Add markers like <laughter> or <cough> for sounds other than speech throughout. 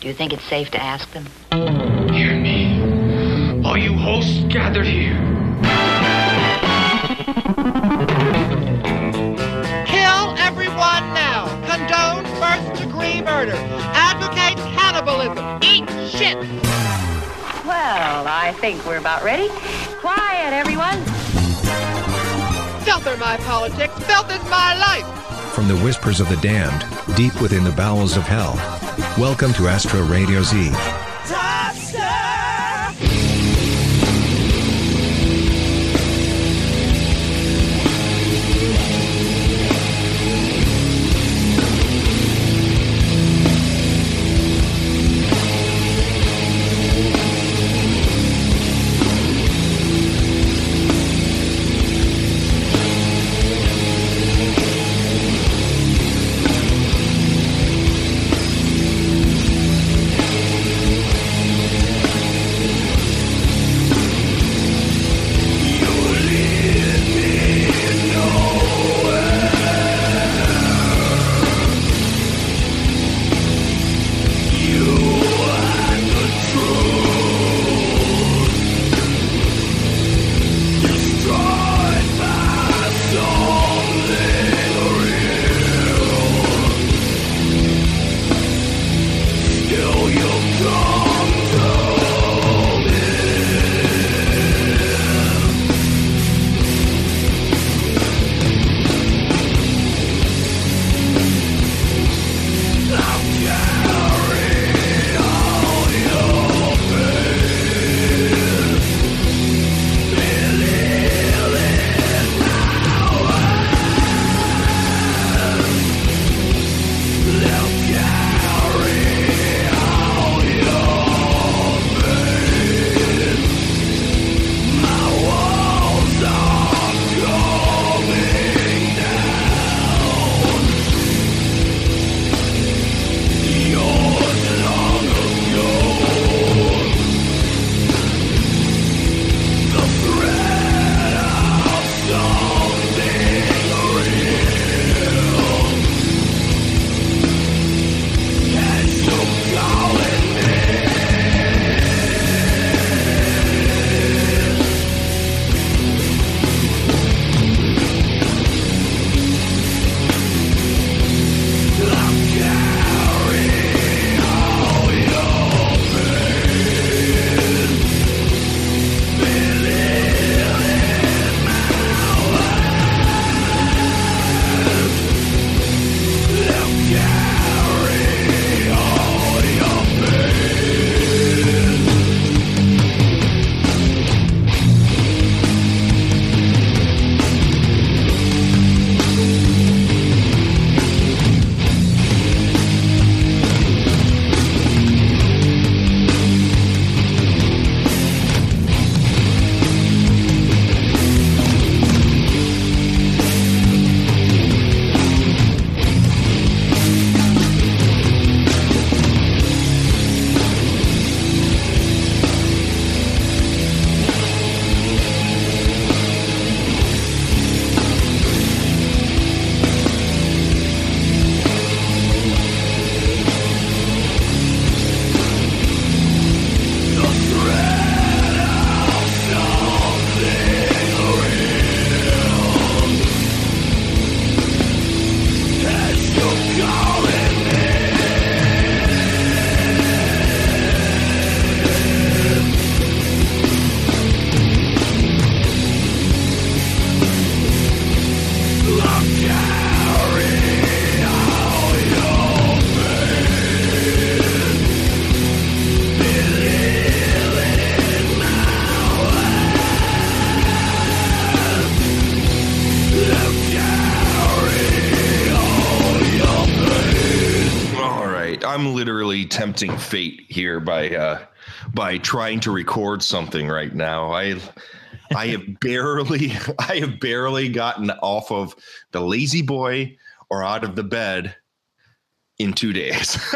Do you think it's safe to ask them? Hear me. All you hosts gathered here. Kill everyone now. Condone first degree murder. Advocate cannibalism. Eat shit. Well, I think we're about ready. Quiet, everyone. Filth are my politics. Filth is my life. From the whispers of the damned, deep within the bowels of hell. Welcome to Astro Radio Z. tempting fate here by uh, by trying to record something right now. I I have <laughs> barely I have barely gotten off of the lazy boy or out of the bed in two days. <laughs>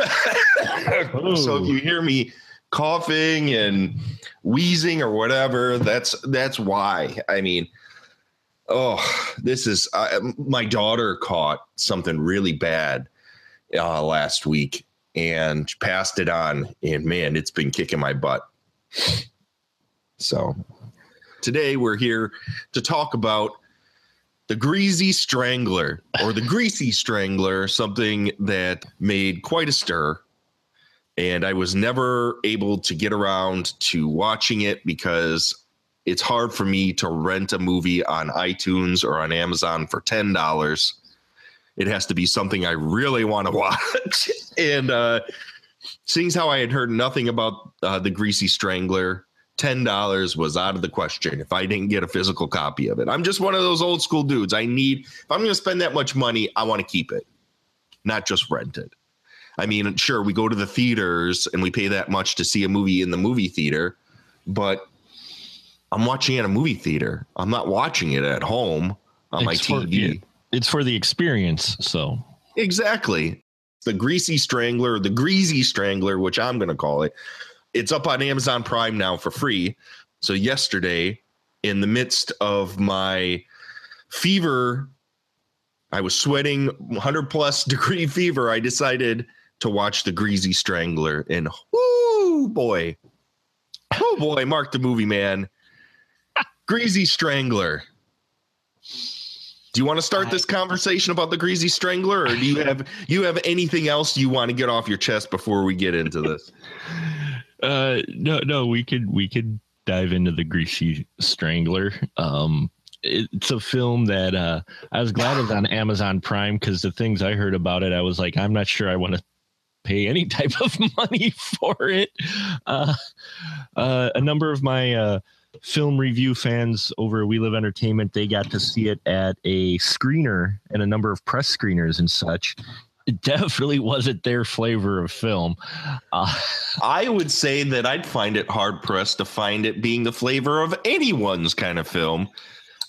so if you hear me coughing and wheezing or whatever, that's that's why. I mean, oh, this is my daughter caught something really bad uh, last week, and passed it on. And man, it's been kicking my butt. So today we're here to talk about the Greasy Strangler or the Greasy Strangler, something that made quite a stir. And I was never able to get around to watching it because it's hard for me to rent a movie on iTunes or on Amazon for $10. It has to be something I really want to <laughs> watch. and uh, seeing as how I had heard nothing about uh, the Greasy Strangler, ten dollars was out of the question if I didn't get a physical copy of it. I'm just one of those old school dudes. I need if I'm going to spend that much money, I want to keep it, not just rent it. I mean, sure, we go to the theaters and we pay that much to see a movie in the movie theater, but I'm watching it at a movie theater. I'm not watching it at home on my for- TV. It's for the experience. So Exactly. The Greasy Strangler, the Greasy Strangler, which I'm going to call it. It's up on Amazon Prime now for free. So, yesterday, in the midst of my fever, I was sweating 100 plus <laughs> degree fever. I decided to watch the Greasy Strangler. And, whoo, boy. Oh, boy, Mark the movie man. Greasy Strangler. Do you want to start this conversation about the Greasy Strangler, or do you have you have anything else you want to get off your chest before we get into this? <laughs> uh no no we could we could dive into the greasy strangler um it's a film that uh i was glad it was on amazon prime because the things i heard about it i was like i'm not sure i want to pay any <laughs> type of money <laughs> for it uh, uh a number of my uh film review fans over we live entertainment they got to see it at a screener and a number of press screeners and such it <laughs> definitely wasn't their flavor of film uh, <laughs> I would say that I'd find it hard pressed to find it being the flavor of anyone's kind of film.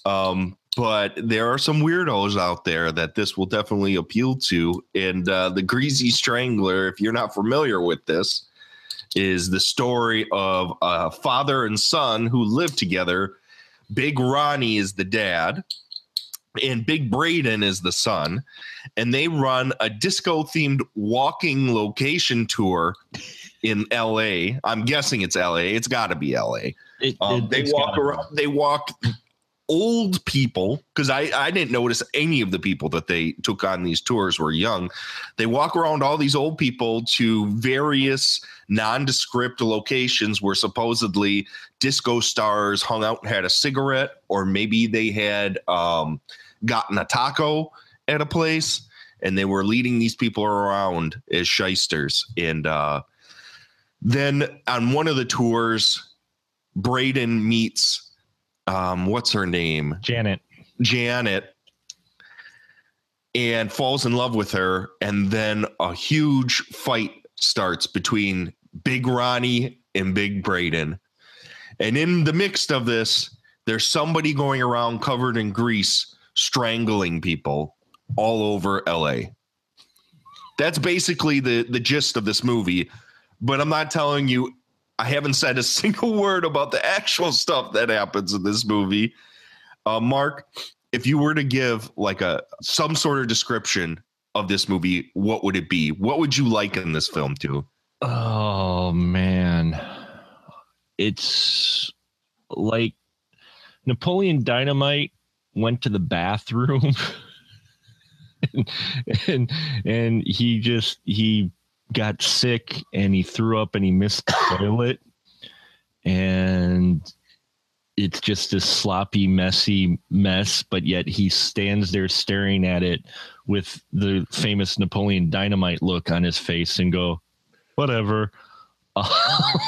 Um, but there are some weirdos out there that this will definitely appeal to. And uh, the Greasy Strangler, if you're not familiar with this, is the story of a father and son who live together. Big Ronnie is the dad, and Big Braden is the son. And they run a disco themed walking location tour in LA. I'm guessing it's LA. It's got to be LA. It, Um, it- they walk gotta be. around. They walk old people because I I didn't notice any of the people that they took on these tours were young. They walk around all these old people to various nondescript locations where supposedly disco stars hung out and had a cigarette, or maybe they had um, gotten a taco at a place. And they were leading these people around as shysters. And uh, then on one of the tours, Braden meets um, what's her name? Janet. Janet and falls in love with her. And then a huge fight starts between Big Ronnie and Big Braden. And in the midst of this, there's somebody going around covered in grease strangling people all over LA. That's basically the the gist of this movie, but I'm not telling you I haven't said a <laughs> single word about the actual stuff that happens in this movie. Uh, Mark, if you were to give like a some sort of description of this movie, what would it be? What would you liken this film to? Oh man. It's like Napoleon Dynamite went to the bathroom <laughs> and, and and he just he got sick and he threw up and he missed the toilet. And it's just this sloppy messy mess but yet he stands there staring at it with the famous Napoleon Dynamite look on his face and go whatever. <laughs>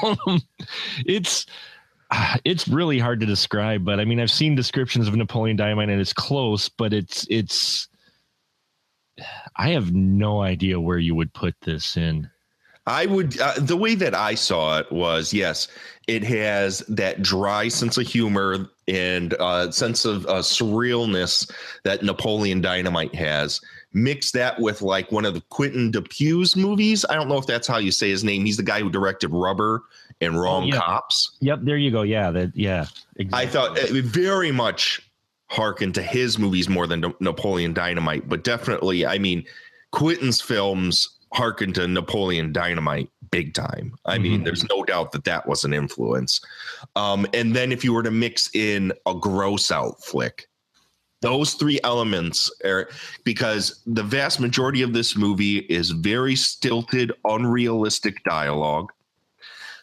Um, it's <sighs> it's really hard to describe but i mean i've seen descriptions of napoleon dynamite and it's close but it's it's i have no idea where you would put this in I would uh, the way that I saw it was yes, it has that dry sense of humor and uh, sense of uh, surrealness that Napoleon Dynamite has. Mix that with like one of the Quentin Dupieux's movies. I don't know if that's how you say his name. He's the guy who directed Rubber and Wrong yeah. Cops. yep there you go yeah that yeah I thought it very much harkened to his movies more than Napoleon Dynamite, but definitely, I mean, Quentin's films hearken to Napoleon Dynamite big time. I mean, Mhm. there's no doubt that that was an influence. Um, and then if you were to mix in a gross out flick, those three elements are because the vast majority of this movie is very stilted, unrealistic dialogue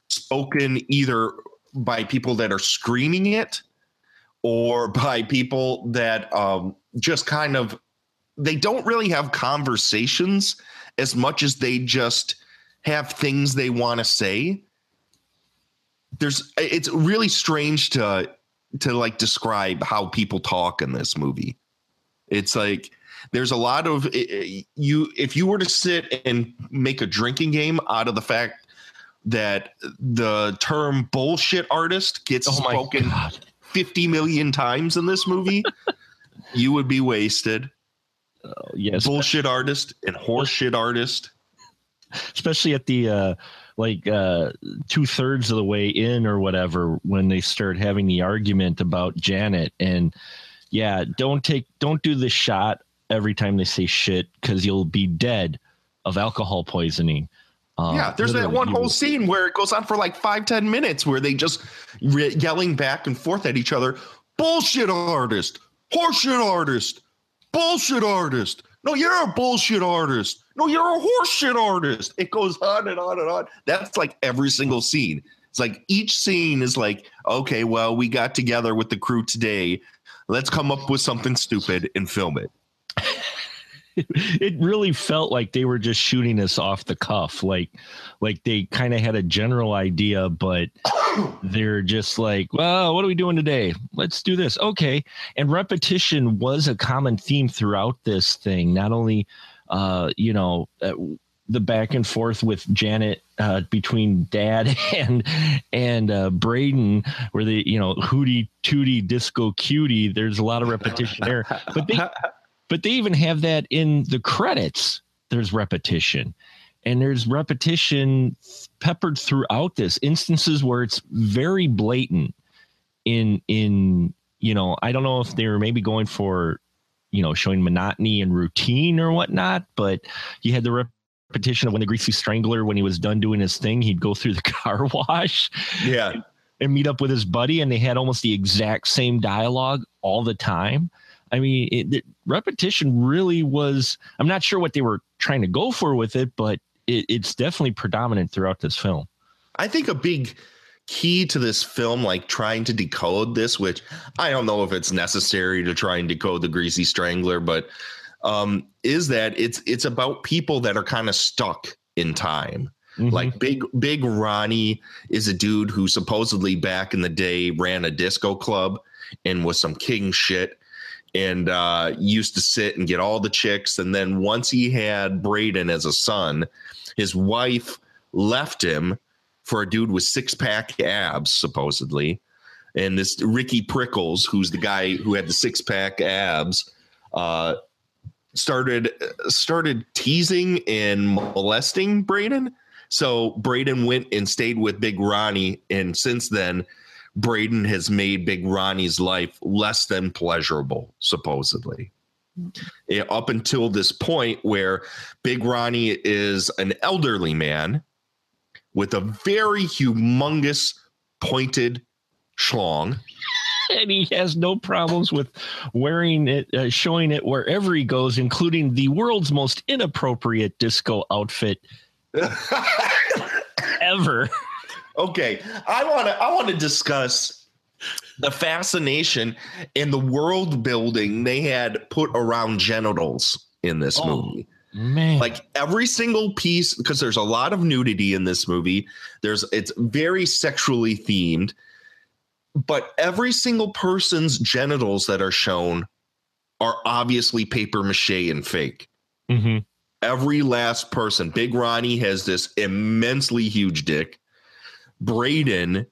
spoken either by people that are screaming it or by people that um, just kind of they don't really have conversations as much as they just have things they want to say there's it's really strange to to like describe how people talk in this movie it's like there's a lot of you if you were to sit and make a drinking game out of the fact that the term bullshit artist gets Oh spoken god. 50 million times in this movie you would be wasted. Yes. bullshit artist and horseshit artist. Especially at the uh like uh two thirds of the way in or whatever when they start having the argument about janet and yeah don't take don't do the shot every time they say shit because you'll be dead of alcohol poisoning um, yeah there's that one whole scene where it goes on for like five ten minutes where they just re- yelling back and forth at each other bullshit artist! Horseshit artist! Bullshit artist! No you're a bullshit artist! No you're a horseshit artist! It goes on and on and on. That's like every single scene. It's like each scene is like okay well we got together with the crew today. Let's come up with something stupid and film it <laughs> it really felt like they were just shooting us off the cuff. Like like they kind of had a general idea but <coughs> they're just like well what are we doing today? Let's do this. Okay. And repetition was a common theme throughout this thing. Not only uh you know uh, the back and forth with Janet uh, between Dad <laughs> and and uh, Braden, where they you know hootie tootie disco cutie. There's a lot of repetition there, but they <laughs> but they even have that in the credits. There's repetition, and there's repetition peppered throughout this. Instances where it's very blatant. In in you know, I don't know if they were maybe going for you know showing monotony and routine or whatnot, but you had the repetition of when the greasy strangler when he was done doing his thing he'd go through the <laughs> car wash yeah and meet up with his buddy and they had almost the exact same dialogue all the time i mean it, the repetition really was i'm not sure what they were trying to go for with it but it, it's definitely predominant throughout this film I think a big key to this film, like trying to decode this, which I don't know if it's necessary to try and decode the Greasy Strangler, but um, is that it's it's about people that are kind of stuck in time. Mhm. Like big big Ronnie is a dude who supposedly back in the day ran a disco club and was some king shit and uh, used to sit and get all the chicks. And then once he had Braden as a son, his wife left him for a dude with six pack abs, supposedly. And this Ricky Prickles, who's the guy who had the six pack abs, uh, started started teasing and molesting Braden. So Braden went and stayed with Big Ronnie, and since then, Braden has made Big Ronnie's life less than pleasurable, supposedly. Yeah, up until this point where Big Ronnie is an elderly man with a very humongous pointed schlong. <laughs> and he has no problems with wearing it uh, showing it wherever he goes including the world's most inappropriate disco outfit <laughs> ever okay, I want to I want to discuss the fascination and the world building they had put around genitals in this Oh. movie. man like every single piece because there's a lot of nudity in this movie there's it's very sexually themed but every single person's genitals that are shown are obviously paper mache and fake Mhm. every last person big ronnie has this immensely huge dick braden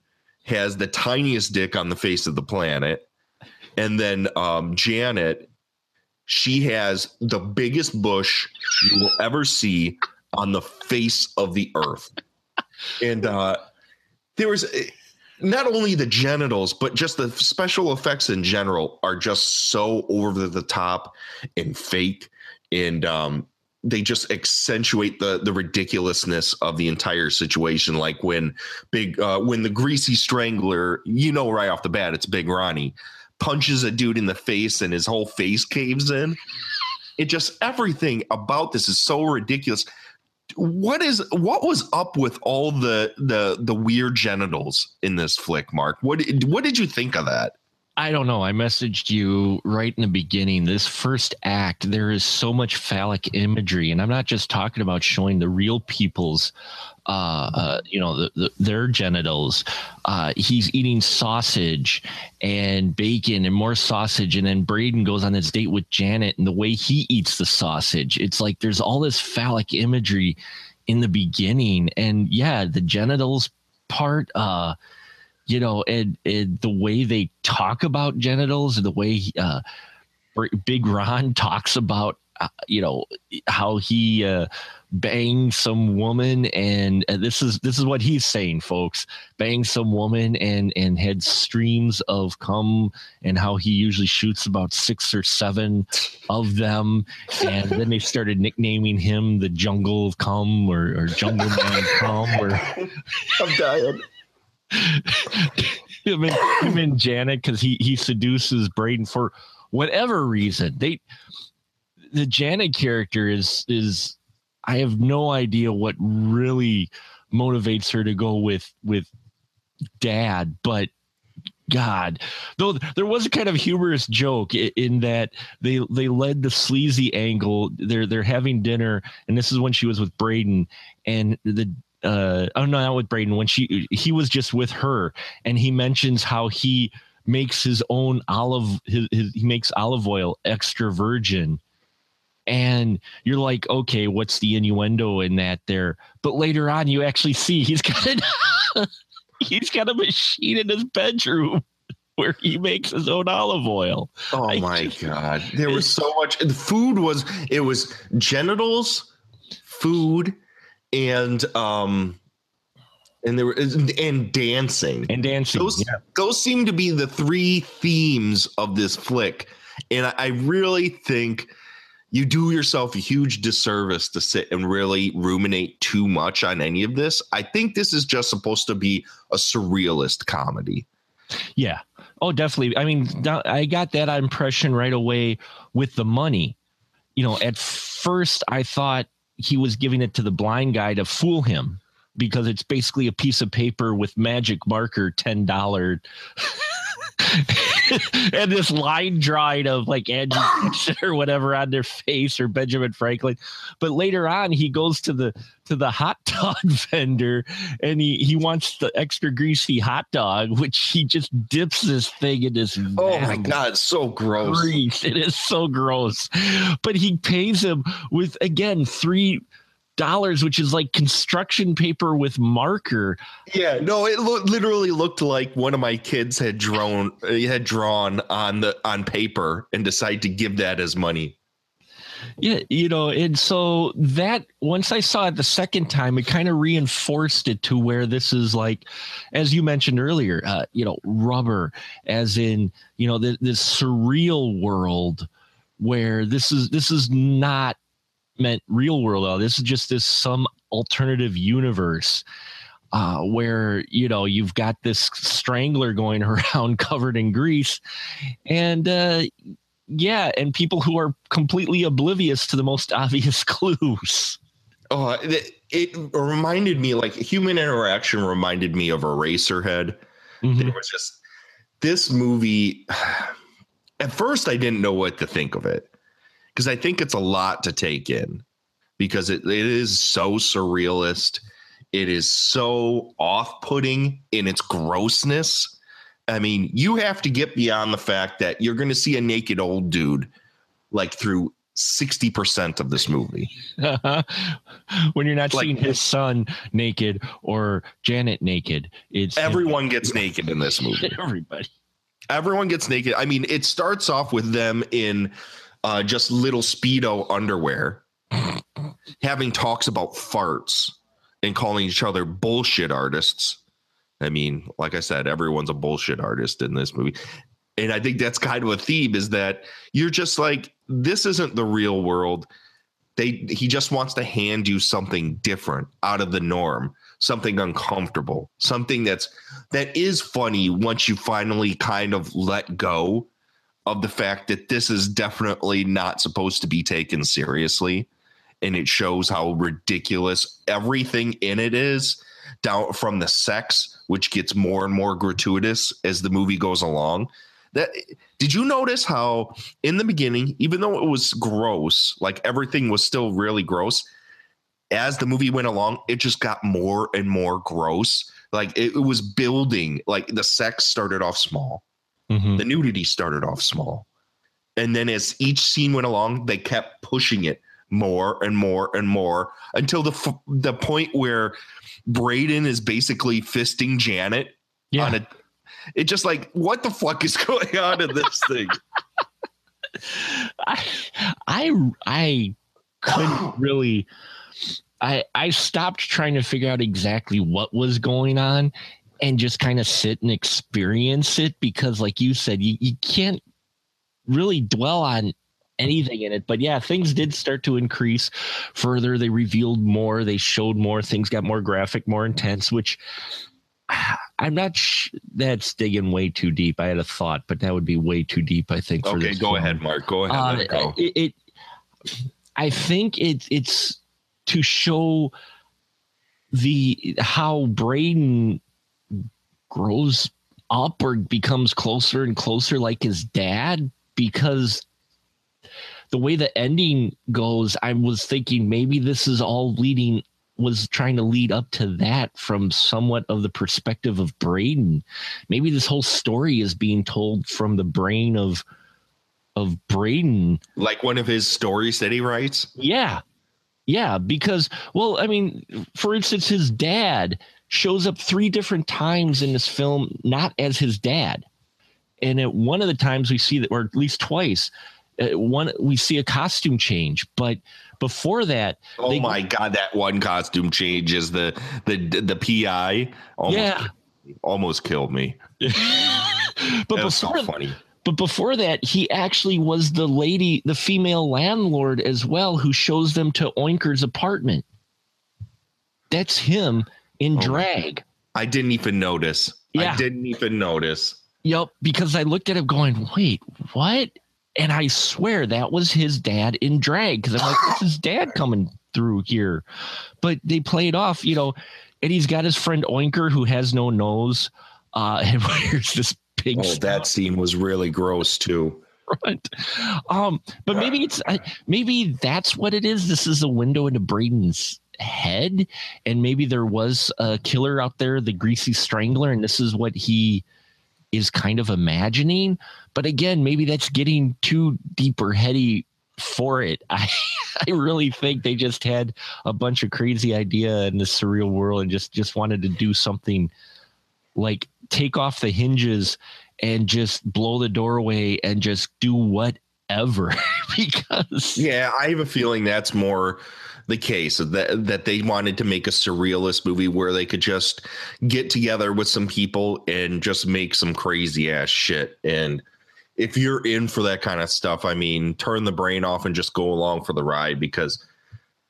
has the tiniest dick on the face of the planet and then um, janet she has the biggest bush you will ever see on the face of the earth. And uh, there was eh, not only the genitals, but just the special effects in general are just so over the top and fake. And um, they just accentuate the the ridiculousness of the entire situation. Like when big uh when the greasy strangler you know right off the bat it's big ronnie punches a dude in the face and his whole face caves in. It just everything about this is so ridiculous. What is what was up with all the the the weird genitals in this flick mark? What what did you think of that I don't know. I messaged you right in the beginning. This first act, there is so much phallic imagery, and I'm not just talking about showing the real people's, uh, uh you know, the, the, their genitals. Uh, he's eating sausage and bacon and more sausage, and then Braden goes on his date with Janet, and the way he eats the sausage, it's like there's all this phallic imagery in the beginning, and yeah, the genitals part. uh you know, and, and the way they talk about genitals and the way uh, Big Ron <laughs> talks about, uh, you know, how he uh, banged some woman, and uh, this is this is what he's saying, folks. Banged some woman and and had streams of cum, and how he usually shoots about six or seven of them, and then they started nicknaming him the Jungle of Cum or, or Jungle Man Cum. Or <laughs> i'm dying <laughs> him and Janet because he he seduces Braden for whatever reason. They the Janet character is is I have no idea what really motivates her to go with with dad, but God, though there was a kind of humorous joke in that they they led the sleazy angle. They're they're having dinner, and this is when she was with Braden, and the uh oh no not with Braden when she he was just with her and he mentions how he makes his own olive his, his he makes olive oil extra virgin. And you're like okay what's the innuendo in that there? But later on you actually see he's got a <laughs> he's got a machine in his bedroom <laughs> where he makes his own olive oil. Oh I my just, god. There was so much the food was it was genitals food and um and there was and dancing. And dancing those, yeah. those seem to be the three themes of this flick and I, I really think you do yourself a huge disservice to sit and really ruminate too much on any of this. I think this is just supposed to be a surrealist comedy. Yeah. Oh definitely. I mean i got that impression right away with the money. You know at first i thought he was giving it to the blind guy to fool him because it's basically a piece of paper with magic marker, ten dollar, <laughs> and this line drawing of like Andrew <laughs> or whatever on their face or Benjamin Franklin. But later on, he goes to the to the hot <laughs> dog vendor and he he wants the extra greasy hot dog, which he just dips this thing in this. Oh my god, so gross! Grease. It is so gross. But he pays him with again three dollars, which is like construction paper with marker. Yeah, no, it lo- literally looked like one of my kids had drawn had drawn on the on paper and decided to give that as money. Yeah, you know, and so that once I saw it the second time, it kind of reinforced it to where this is like, as you mentioned earlier, uh, you know, rubber, as in, you know, the, this surreal world where this is this is not meant real world. This is just this some alternative universe uh, where you know you've got this strangler going <laughs> around covered in grease, and uh, yeah, and people who are completely oblivious to the most <laughs> obvious clues. Oh, it, it reminded me like human interaction reminded me of Eraserhead. Mm-hmm. It was just this movie. <sighs> At first, I didn't know what to think of it because I think it's a lot to take in because it, it is so surrealist. It is so off putting in its grossness. I mean, you have to get beyond the fact that you're going to see a naked old dude like through 60% of this movie. <laughs> when you're not like, seeing his son naked or Janet naked, it's everyone gets naked in this movie. <laughs> Everybody. Everyone gets naked. I mean, it starts off with them in uh, just little speedo underwear, having talks about farts and calling each other bullshit artists. I mean, like I said, everyone's a bullshit artist in this movie. And I think that's kind of a theme is that you're just like, this isn't the real world. they he just wants to hand you something different out of the norm, something uncomfortable, something that's that is funny once you finally kind of let go of the fact that this is definitely not supposed to be taken seriously. And it shows how ridiculous everything in it is down from the sex which gets more and more gratuitous as the movie goes along. That did you notice how in the beginning even though it was gross like everything was still really gross as the movie went along it just got more and more gross. Like it, it was building like the sex started off small Mhm. the nudity started off small and then as each scene went along they kept pushing it more and more and more until the f- the point where Braden is basically fisting Janet Yeah. on a it just like what the fuck is <laughs> going on in this thing I I I couldn't <sighs> really I I stopped trying to figure out exactly what was going on and just kind of sit and experience it because like you said you, you can't really dwell on anything in it. But yeah things did start to increase further. They revealed more. They showed more. Things got more graphic more intense which <sighs> i'm not sh- that's digging way too deep. I had a thought but that would be way too deep i think for okay go film. ahead mark. Go ahead Uh, go. It, it I think it it's to show the how Braden grows up or becomes closer and closer like his dad because the way the ending goes I was thinking maybe this is all leading was trying to lead up to that from somewhat of the perspective of Braden. Maybe this whole story is being told from the brain of of Braden. like one of his stories that he writes Yeah. Yeah, because well, I mean, for instance, his dad shows up three different times in this film, not as his dad. And at one of the times we see that, or at least twice, uh, one we see a costume change. But before that, oh They- my god that one costume change is the the the pi almost, Yeah. almost killed me <laughs> but was so funny But before that, he actually was the lady, the female landlord as well, who shows them to Oinker's apartment. That's him in Oh. drag. I didn't even notice. Yeah. I didn't even notice. Yep. Because I looked at him going, wait, what? And I swear that was his dad in drag. Because I'm like, this is dad <sighs> coming through here. But they played off, you know, and he's got his friend Oinker who has no nose uh, <laughs> and wears this big Oh, that scene was really gross too. front. Um, but maybe it's maybe that's what it is. This is a window into Braden's head, and maybe there was a killer out there, the greasy strangler, and this is what he is kind of imagining. But again, maybe that's getting too deep or heady for it. <laughs> I I really think they just had a bunch of crazy idea in this surreal world and just just wanted to do something like take off the hinges and just blow the doorway and just do whatever <laughs> because Yeah, I have a feeling that's more the case that that they wanted to make a surrealist movie where they could just get together with some people and just make some crazy ass shit. And if you're in for that kind of stuff, I mean, turn the brain off and just go along for the ride because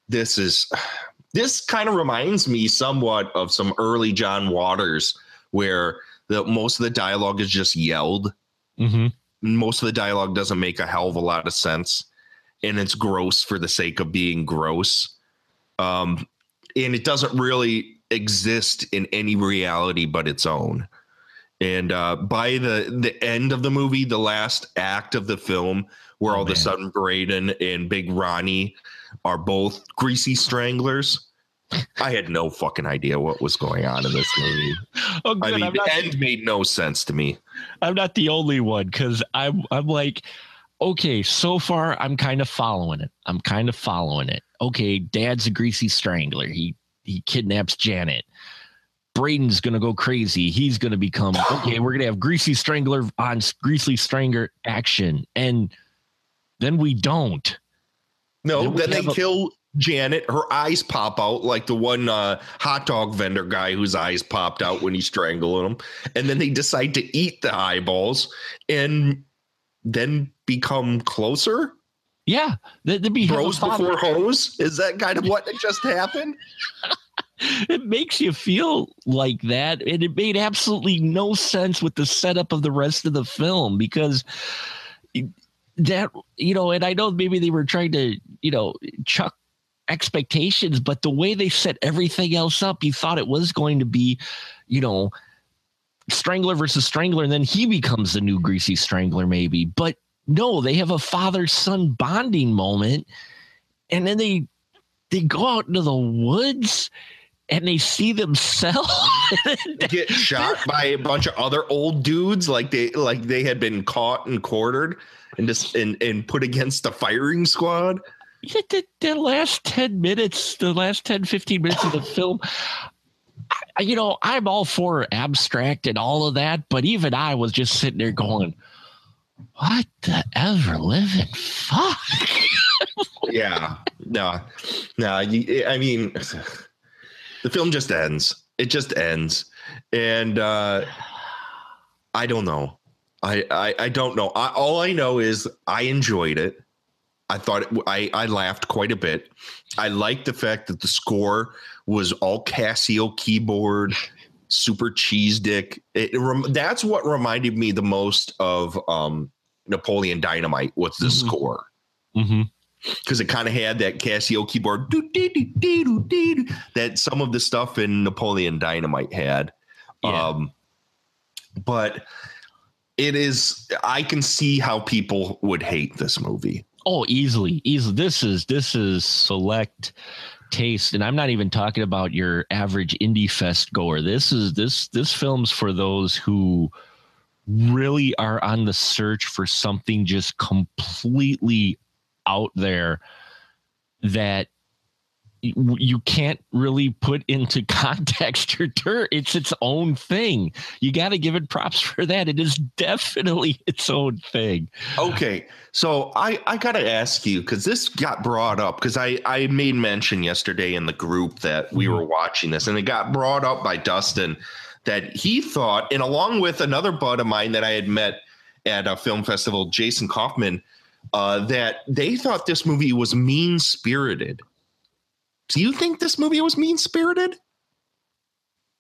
this is <sighs> this kind of reminds me somewhat of some early John Waters where the most of the dialogue is just yelled Mhm. most of the dialogue doesn't make a hell of a lot of sense and it's gross for the sake of being gross. Um and it doesn't really exist in any reality but its own. And uh by the the end of the movie the last act of the film where Oh, all of a sudden braden and big ronnie are both greasy stranglers i had no fucking idea what was going on in this movie. <laughs> Oh, good. i mean I'm, the not, end made no sense to me. I'm not the only one because I'm I'm like okay so far I'm kind of following it. I'm kind of following it. Okay dad's a greasy strangler. He he kidnaps Janet. Braden's gonna go crazy. He's gonna become <laughs> okay we're gonna have greasy strangler on greasy strangler action. And then we don't. No, Then then they a- kill Janet. Her eyes pop out like the one uh, hot dog vendor guy whose eyes popped out when he's strangling him. And then they decide to eat the eyeballs. And then become closer. Yeah, the, the Bros before hoes. Is that kind of what just happened? <laughs> it makes you feel like that and it made absolutely no sense with the setup of the rest of the film because that you know and i know maybe they were trying to you know chuck expectations but the way they set everything else up you thought it was going to be you know strangler versus strangler and then he becomes the new greasy strangler maybe but no they have a father son bonding moment. And then they they go out into the woods and they see themselves. <laughs> Get shot by a bunch of other old dudes like they like they had been caught and quartered and just and, and put against the firing squad. Yeah, the, the last 10 minutes the last 10 15 minutes of the <laughs> film I, you know i'm all for abstract and all of that but even i was just sitting there going what the ever living fuck yeah no no i mean <sighs> the film just ends. It just ends, and uh, I don't know. I I, I don't know. I, all I know is I enjoyed it. I thought it, I I laughed quite a bit. I liked the fact that the score was all Casio keyboard, super cheese dick. It, it, that's what reminded me the most of um, Napoleon Dynamite. What's the mm-hmm. score? Mm-hmm because it kind of had that Casio keyboard that some of the stuff in Napoleon Dynamite had. Yeah. Um, but it is I can see how people would hate this movie. Oh, easily, easily. This is this is select taste, and I'm not even talking about your average indie fest goer. This is this this film's for those who really are on the search for something just completely out there that you can't really put into <laughs> context or dirt. It's its own thing. You got to give it props for that. It is definitely <laughs> its own thing. Okay. So I, I got to ask you because this got brought up because I, I made mention yesterday in the group that we mm-hmm. were watching this and it got brought up by Dustin that he thought, and along with another bud of mine that I had met at a film festival, Jason Kaufman – uh, that they thought this movie was mean spirited. Do you think this movie was mean spirited?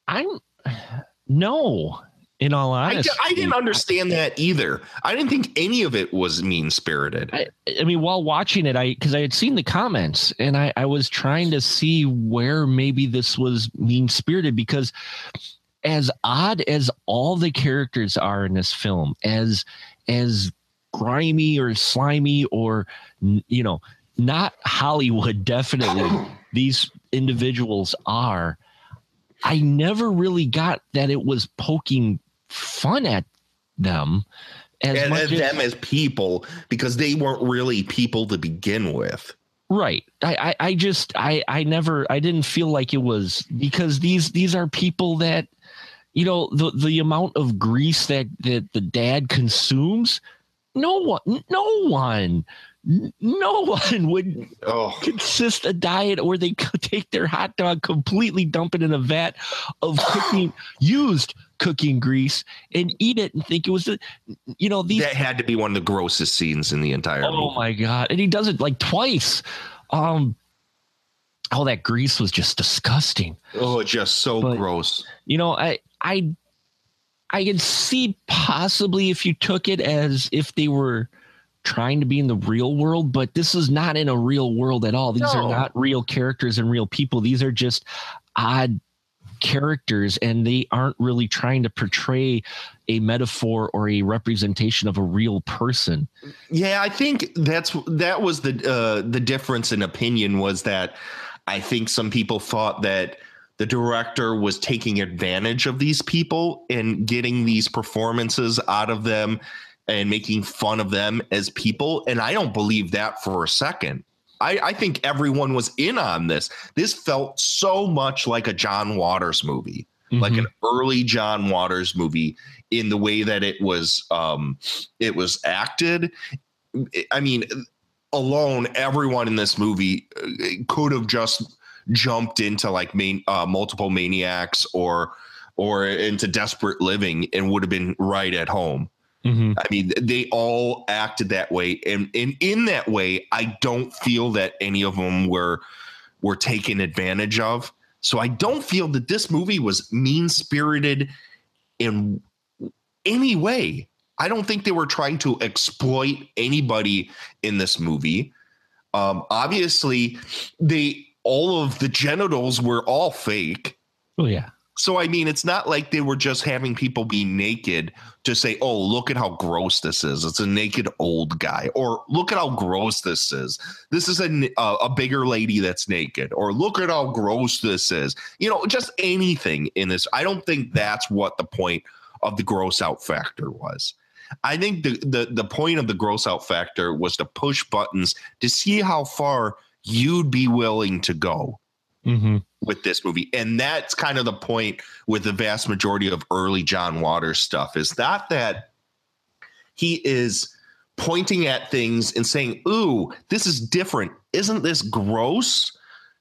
I'm no. In all honesty, I, I didn't understand that either. I didn't think any of it was mean spirited. I, I, mean, while watching it, I because I had seen the comments and I, I was trying to see where maybe this was mean spirited because as odd as all the characters are in this film, as as grimy or slimy or you know not hollywood <laughs> definitely <clears throat> these individuals are. I never really got that it was poking fun at them as and, much as, them as people because they weren't really people to begin with. Right. I, I i just i i never i didn't feel like it was because these these are people that you know the the amount of grease that that the dad consumes no one, no one, no one would oh. consist a diet where they take their hot dog, completely dump it in a vat of cooking <sighs> used cooking grease and eat it and think it was the, you know, these that had to be one of the grossest scenes in the entire. Oh movie. my god! And he does it like twice. Um, oh, that grease was just disgusting. Oh, just so but, gross. You know, I I I can see possibly if you took it as if they were trying to be in the real world, but this is not in a real world at all. These no. are not real characters and real people. These are just odd characters and they aren't really trying to portray a metaphor or a representation of a real person. Yeah, I think that's that was the uh the difference in opinion was that I think some people thought that the director was taking advantage of these people and getting these performances out of them and making fun of them as people. And I don't believe that for a second. I, I think everyone was in on this. This felt so much like a John Waters movie, mm-hmm. like an early John Waters movie in the way that it was um, it was acted. I mean, alone, everyone in this movie uh, could have just jumped into like main uh, multiple maniacs or or into desperate living and would have been right at home. Mhm. I mean, they all acted that way, and and in that way, I don't feel that any of them were were taken advantage of. So I don't feel that this movie was mean spirited in any way. I don't think they were trying to exploit anybody in this movie. Um, obviously, they all of the genitals were all fake. Oh yeah. So I mean, it's not like they were just having people be naked to say, "Oh, look at how gross this is." It's a naked old guy, or look at how gross this is. This is a a bigger lady that's naked, or look at how gross this is. You know, just anything in this. I don't think that's what the point of the gross out factor was. I think the the the point of the gross out factor was to push buttons to see how far you'd be willing to go Mm-hmm. With this movie. And that's kind of the point with the vast majority of early John Waters stuff is not that he is pointing at things and saying, Ooh, this is different. Isn't this gross?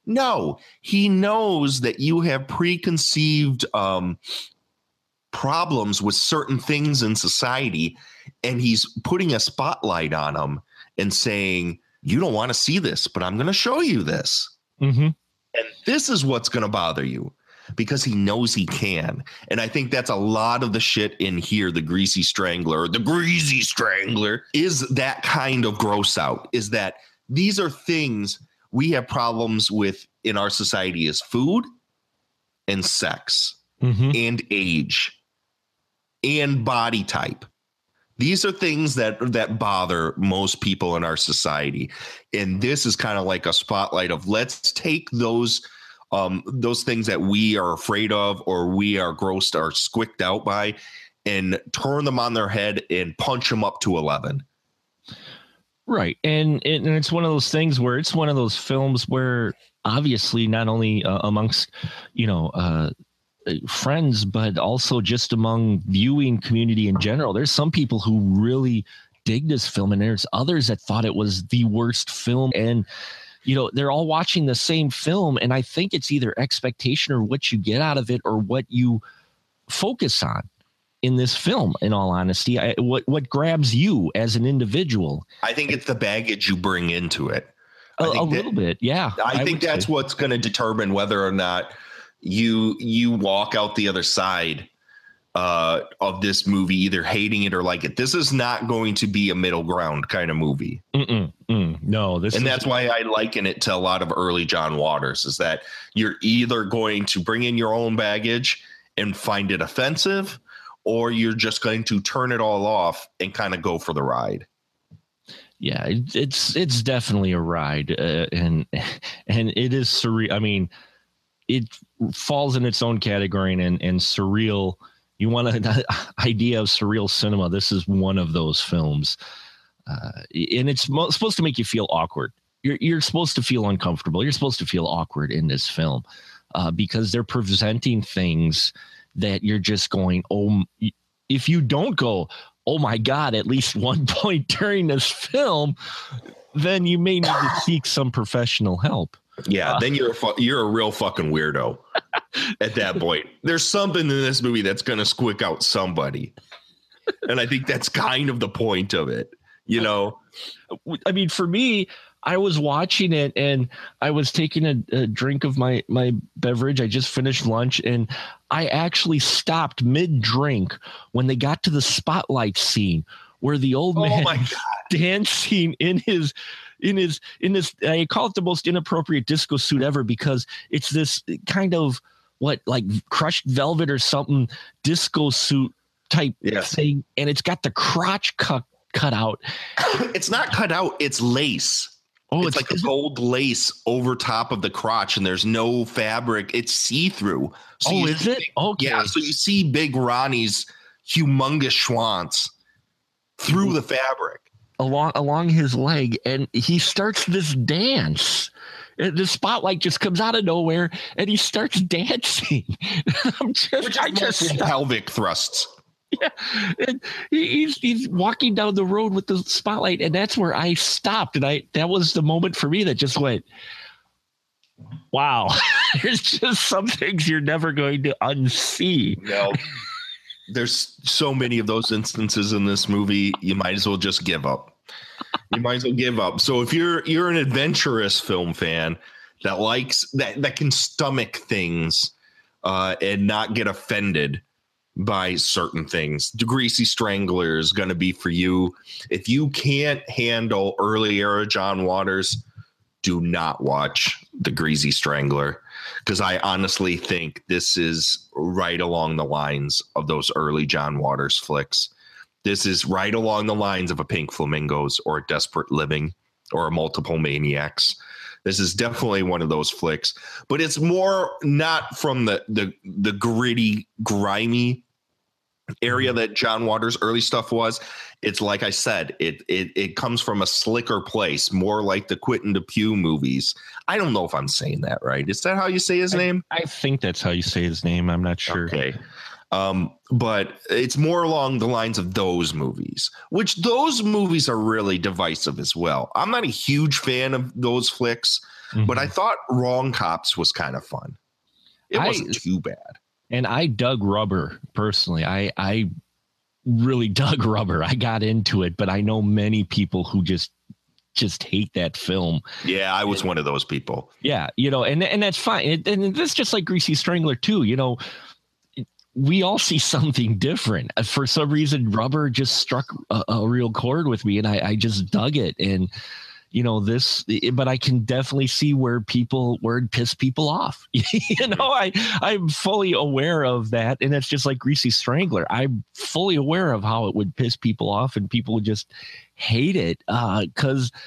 No, he knows that you have preconceived um, problems with certain things in society, and he's putting a spotlight on them and saying, You don't want to see this, but I'm going to show you this. Mm-hmm. And this is what's going to bother you because he knows he can. And I think that's a lot of the shit in here. The greasy strangler, the greasy strangler is that kind of gross out, is that these are things we have problems with in our society is food and sex Mm-hmm. and age and body type. These are things that that bother most people in our society. And this is kind of like a spotlight of let's take those um those things that we are afraid of or we are grossed or squicked out by and turn them on their head and punch them up to 11. Right, and and it's one of those things where it's one of those films where obviously not only uh, amongst you know uh, friends, but also just among viewing community in general. There's some people who really dig this film, and there's others that thought it was the worst film. And you know, they're all watching the same film, and I think it's either expectation or what you get out of it, or what you focus on in this film. In all honesty, I, what what grabs you as an individual? I think it's the baggage you bring into it. a, think that- little bit, yeah. I, think that's say. what's going to determine whether or not you you walk out the other side uh, of this movie, either hating it or like it. This is not going to be a middle ground kind of movie, Mm-mm, mm, no. This and is, that's why I liken it to a lot of early John Waters. Is that you're either going to bring in your own baggage and find it offensive, or you're just going to turn it all off and kind of go for the ride. yeah it's it's definitely a ride uh, and <laughs> and it is surreal i mean it falls in its own category and and surreal you want an <laughs> idea of surreal cinema this is one of those films. Uh, and it's mo- supposed to make you feel awkward. You're, you're supposed to feel uncomfortable. You're supposed to feel awkward in this film uh, because they're presenting things that you're just going oh if you don't go oh my god at least <laughs> one point during this film then you may need to seek some professional help Yeah, uh, then you're a fu- you're a real fucking weirdo <laughs> at that point. There's something in this movie that's going to squick out somebody, and I think that's kind of the point of it. You know, I mean, for me, I was watching it and I was taking a, a drink of my my beverage. I just finished lunch and I actually stopped mid drink when they got to the spotlight scene where the old oh man <laughs> god, dancing in his in his in this uh, I call it the most inappropriate disco suit ever because it's this kind of what like crushed velvet or something disco suit type Yes. thing and it's got the crotch cut cut out. <laughs> it's not cut out; it's lace. Oh, it's, like a gold lace over top of the crotch, and there's no fabric. It's see through. So oh, is see it? Okay. Yeah, so you see Big Ronnie's humongous schwanz through the fabric. Along along his leg and he starts this dance And the spotlight just comes out of nowhere and he starts dancing <laughs> i'm just Which i just pelvic thrusts. yeah and he- he's he's walking down the road with the spotlight and that's where i stopped and i that was the moment for me that just went wow <laughs> there's just some things you're never going to unsee No. There's so many of those instances in this movie. You might as well just give up. You might as well give up. So if you're you're an adventurous film fan that likes that that can stomach things uh, and not get offended by certain things, the Greasy Strangler is going to be for you. If you can't handle early era John Waters, do not watch the Greasy Strangler because I honestly think this is right along the lines of those early John Waters flicks. This is right along the lines of a Pink Flamingos or a Desperate Living or a Multiple Maniacs. This is definitely one of those flicks, but it's more not from the the the gritty, grimy area that John Waters' early stuff was. It's like I said, it it it comes from a slicker place, more like the Quentin Dupieux movies. I don't know if I'm saying that right. Is that how you say his I, name? I think that's how you say his name. I'm not sure. Okay. Um, but it's more along the lines of those movies, which those movies are really divisive as well. I'm not a huge fan of those flicks, mm-hmm. but I thought Wrong Cops was kind of fun. It wasn't I, too bad. And I dug Rubber personally. I I really <laughs> dug Rubber. I got into it, but I know many people who just just hate that film. Yeah, I was and, one of those people. Yeah, you know, and and that's fine. And, that's just like Greasy Strangler too. You know, we all see something different. Uh, for some reason, rubber just struck a, a real chord with me, and I, I, just dug it. And you know this, but I can definitely see where people where it piss people off. <laughs> you know, I I'm fully aware of that, and it's just like Greasy Strangler. I'm fully aware of how it would piss people off, and people would just hate it because. Uh,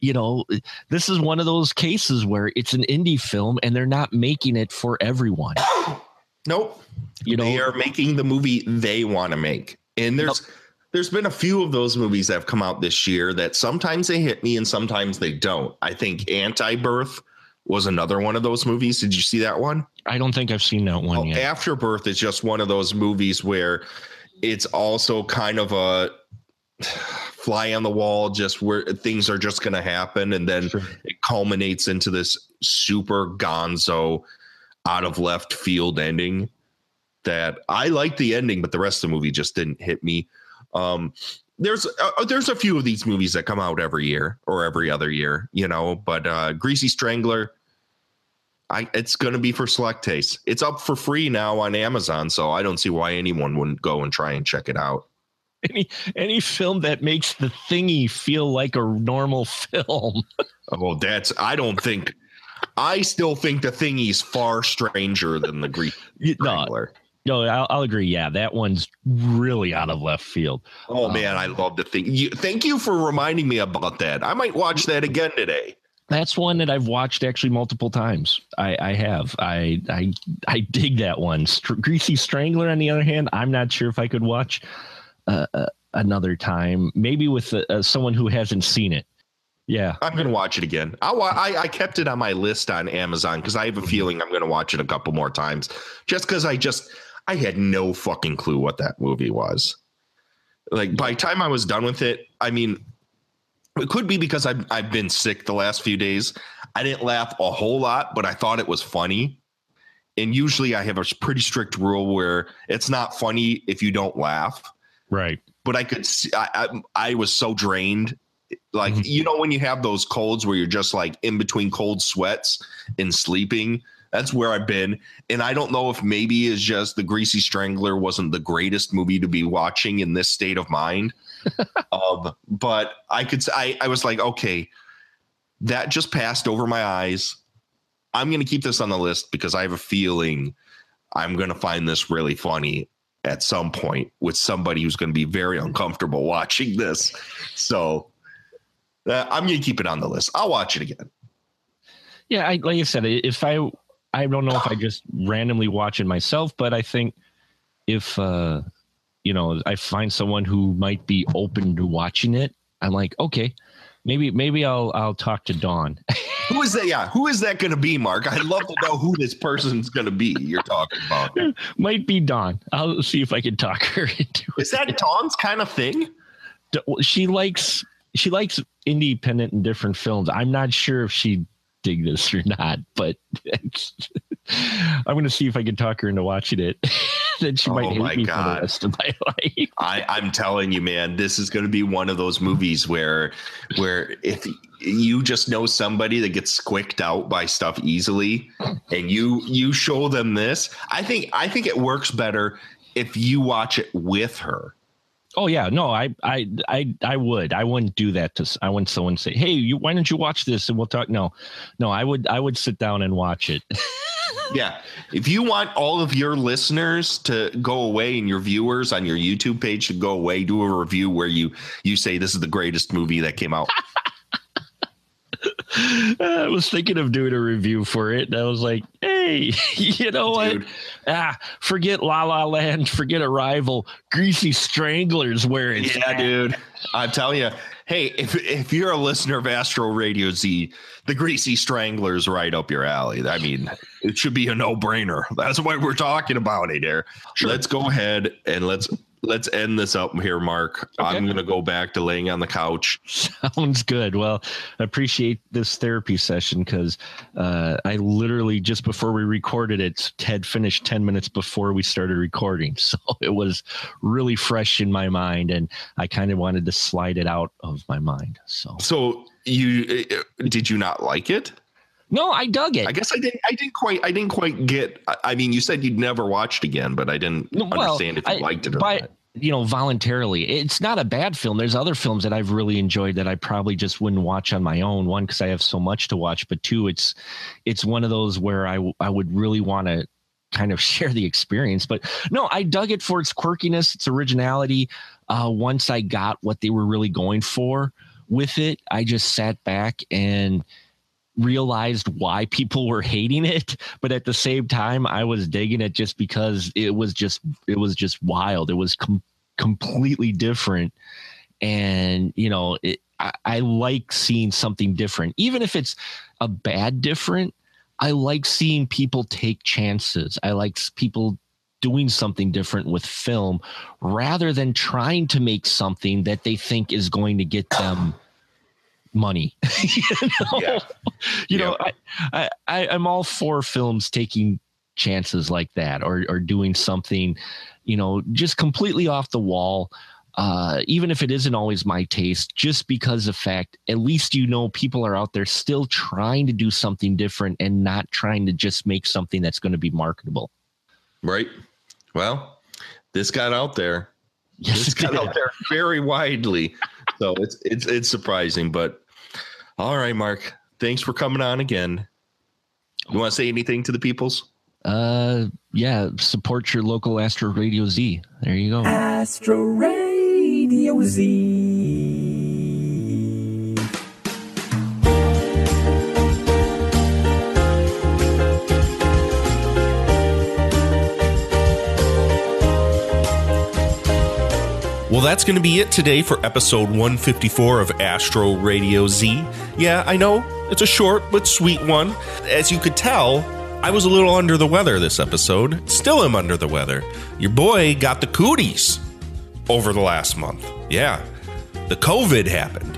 you know, this is one of those cases where it's an indie film and they're not making it for everyone. <coughs> Nope. You know, they are making the movie they want to make. And there's nope. There's been a few of those movies that have come out this year that sometimes they hit me and sometimes they don't. I think Anti-Birth was another one of those movies. Did you see that one? I don't think I've seen that one well, yet. Afterbirth is just one of those movies where it's also kind of a <sighs> fly on the wall, just where things are just going to happen. And then sure. it culminates into this super gonzo out of left field ending that I like the ending, but the rest of the movie just didn't hit me. Um, there's uh, there's a few of these movies that come out every year or every other year, you know. But uh, Greasy Strangler, I it's going to be for select taste. It's up for free now on Amazon, so I don't see why anyone wouldn't go and try and check it out. Any any film that makes the thingy feel like a normal <laughs> film. oh, that's I don't think I still think the thingy's far stranger than the Greek <laughs> no, no, I'll, I'll, agree. Yeah, that one's really out of left field. Oh um, man, I love the thing. You, thank you for reminding me about that. I might watch that again today. That's one that I've watched actually multiple times. I, I have. I I I dig that one. Greasy Strangler, on the other hand, I'm not sure if I could watch uh, uh, another time. Maybe with uh, someone who hasn't seen it. Yeah, I'm gonna watch it again. I'll, I I kept it on my list on Amazon because I have a feeling I'm gonna watch it a couple more times, just because I just I had no fucking clue what that movie was. Like by the time I was done with it, I mean, it could be because I've I've been sick the last few days. I didn't laugh a whole lot, but I thought it was funny. And usually I have a pretty strict rule where it's not funny if you don't laugh. Right. But I could see I I, I was so drained like mm-hmm. you know when you have those colds where you're just like in between cold sweats and sleeping that's where i've been and i don't know if maybe it's just the greasy strangler wasn't the greatest movie to be watching in this state of mind <laughs> um, but i could I, I was like okay that just passed over my eyes i'm going to keep this on the list because i have a feeling i'm going to find this really funny at some point with somebody who's going to be very uncomfortable watching this so uh, I'm going to keep it on the list. I'll watch it again. Yeah, I, like I said, if I, I don't know if I just randomly watch it myself, but I think if, uh, you know, I find someone who might be open to watching it, I'm like, okay, maybe, maybe I'll, I'll talk to Dawn. who is that? Yeah, who is that going to be, Mark? I'd love to know who this person's going to be. You're talking about. <laughs> Might be Dawn. I'll see if I can talk her <laughs> into it. Is that Dawn's kind of thing? She likes she likes independent and different films. I'm not sure if she this or not, but <laughs> I'm going to see if I can talk her into watching it. <laughs> then she might Oh hate my me for the rest of my <laughs> life. I, I'm telling you, man, this is going to be one of those movies where, where if you just know somebody that gets squicked out by stuff easily, and you you show them this, I think I think it works better if you watch it with her. Oh yeah, no, I, I, I, I would. I wouldn't do that to. I wouldn't someone say, "Hey, you, why don't you watch this and we'll talk." No, no, I would. I would sit down and watch it. <laughs> Yeah, if you want all of your listeners to go away and your viewers on your YouTube page to go away, do a review where you you say this is the greatest movie that came out. <laughs> I was thinking of doing a review for it, and I was like, "Hey, <laughs> you know what? Ah, forget La La Land, forget Arrival, Greasy Stranglers, where it's Yeah, at. dude. I'm telling you. Hey, if if you're a listener of Astro Radio Z, the Greasy Stranglers right up your alley. I mean, it should be a no-brainer. That's why we're talking about it here. Let's go ahead and let's let's end this up here, Mark. I'm gonna go back to laying on the couch. <laughs> Sounds good. Well, I appreciate this therapy session because uh, I literally just before we recorded it Ted finished 10 minutes before we started recording. <laughs> So it was really fresh in my mind and I kind of wanted to slide it out of my mind. So, So you uh, did you not like it? No, I dug it. I guess I didn't. I didn't quite. I didn't quite get. I- mean, you said you'd never watched again, but I didn't well, understand if you I- liked it or by, not. you know voluntarily it's not a bad film there's other films that i've really enjoyed that i probably just wouldn't watch on my own one because i have so much to watch but two it's it's one of those where i i would really want to kind of <laughs> share the experience but no i dug it for its quirkiness its originality uh once i got what they were really going for with it i just sat back and realized why people were hating it but at the same time i was digging it just because it was just it was just wild. It was com- completely different. And you know it, I, I like seeing something different. Even if it's a bad different i like seeing people take chances. I like people doing something different with film rather than trying to make something that they think is going to get them money <laughs> <laughs> you know, Yeah. you know I, I I i'm all for films taking chances like that or or doing something you know just completely off the wall uh even if it isn't always my taste just because of fact at least you know people are out there still trying to do something different and not trying to just make something that's going to be marketable Right. Well, this got out there. yes This got out there very widely. So it's it's it's surprising, but all right, Mark. Thanks for coming on again. You want to say anything to the peoples? uh yeah support your local astro radio z there you go Astro Radio Z. Well, that's going to be it today for episode 154 of Astro Radio Z. Yeah, I know, it's a short but sweet one. As you could tell, I was a little under the weather this episode. Still am under the weather. Your boy got the cooties over the last month. Yeah, the COVID happened.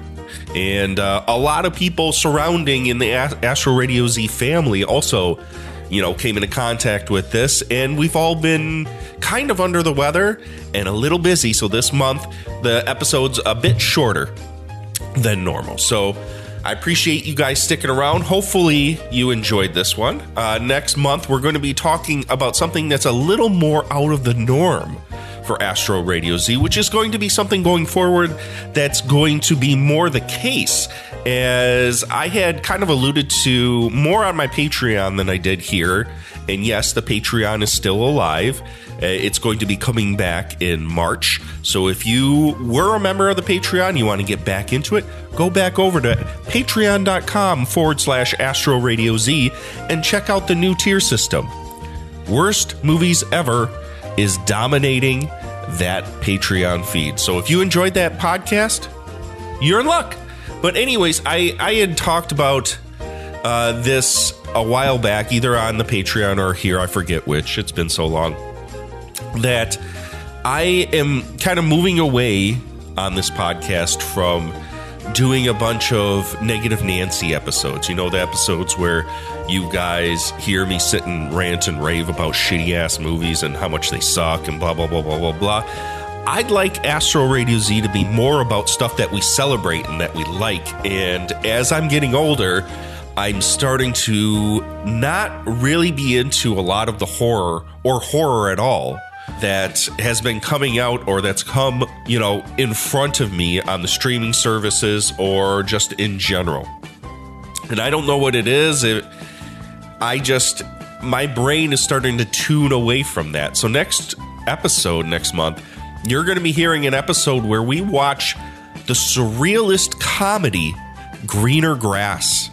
And uh, a lot of people surrounding in the Astro Radio Z family also, you know, came into contact with this. And we've all been kind of under the weather and a little busy. So this month, the episode's a bit shorter than normal. So I appreciate you guys sticking around. Hopefully, you enjoyed this one. Uh, next month, we're going to be talking about something that's a little more out of the norm for Astro Radio Z, which is going to be something going forward that's going to be more the case. As I had kind of alluded to more on my Patreon than I did here. And yes, the Patreon is still alive. Uh, It's going to be coming back in March. So if you were a member of the Patreon, you want to get back into it, go back over to patreon.com forward slash Astro Radio Z and check out the new tier system. Worst movies ever is dominating that Patreon feed. So if you enjoyed that podcast, you're in luck. But anyways, I I had talked about uh, this a while back, either on the Patreon or here. I forget which. It's been so long that I am kind of moving away on this podcast from doing a bunch of Negative Nancy episodes. You know, the episodes where you guys hear me sit and rant and rave about shitty ass movies and how much they suck and blah, blah, blah, blah, blah, blah. I'd like Astro Radio Z to be more about stuff that we celebrate and that we like. And as I'm getting older, I'm starting to not really be into a lot of the horror or horror at all that has been coming out or that's come, you know, in front of me on the streaming services or just in general. And I don't know what it is. It, I just, my brain is starting to tune away from that. So, next episode, next month, you're going to be hearing an episode where we watch the surrealist comedy Greener Grass.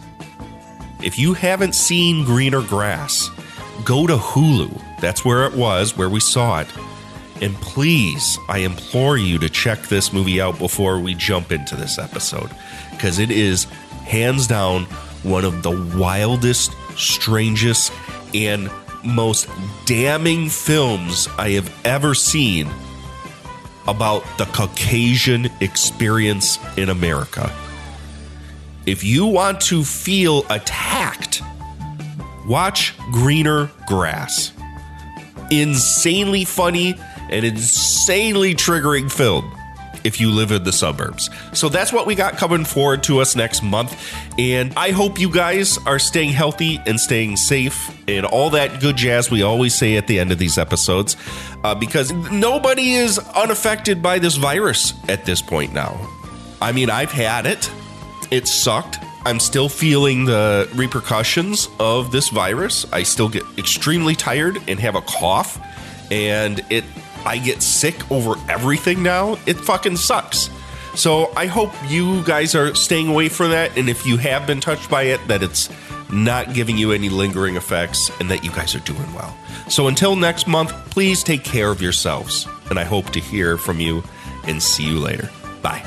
If you haven't seen Greener Grass, go to Hulu. That's where it was, where we saw it. And please, I implore you to check this movie out before we jump into this episode, because it is hands down one of the wildest, strangest, and most damning films I have ever seen about the Caucasian experience in America. If you want to feel attacked, watch Greener Grass. Insanely funny and insanely triggering film if you live in the suburbs. So that's what we got coming forward to us next month. And I hope you guys are staying healthy and staying safe and all that good jazz we always say at the end of these episodes uh, because nobody is unaffected by this virus at this point now. I mean, I've had it, it sucked. I'm still feeling the repercussions of this virus. I still get extremely tired and have a cough, and it I get sick over everything now. It fucking sucks. So I hope you guys are staying away from that, and if you have been touched by it, that it's not giving you any lingering effects, and that you guys are doing well. So until next month, please take care of yourselves, and I hope to hear from you and see you later. Bye.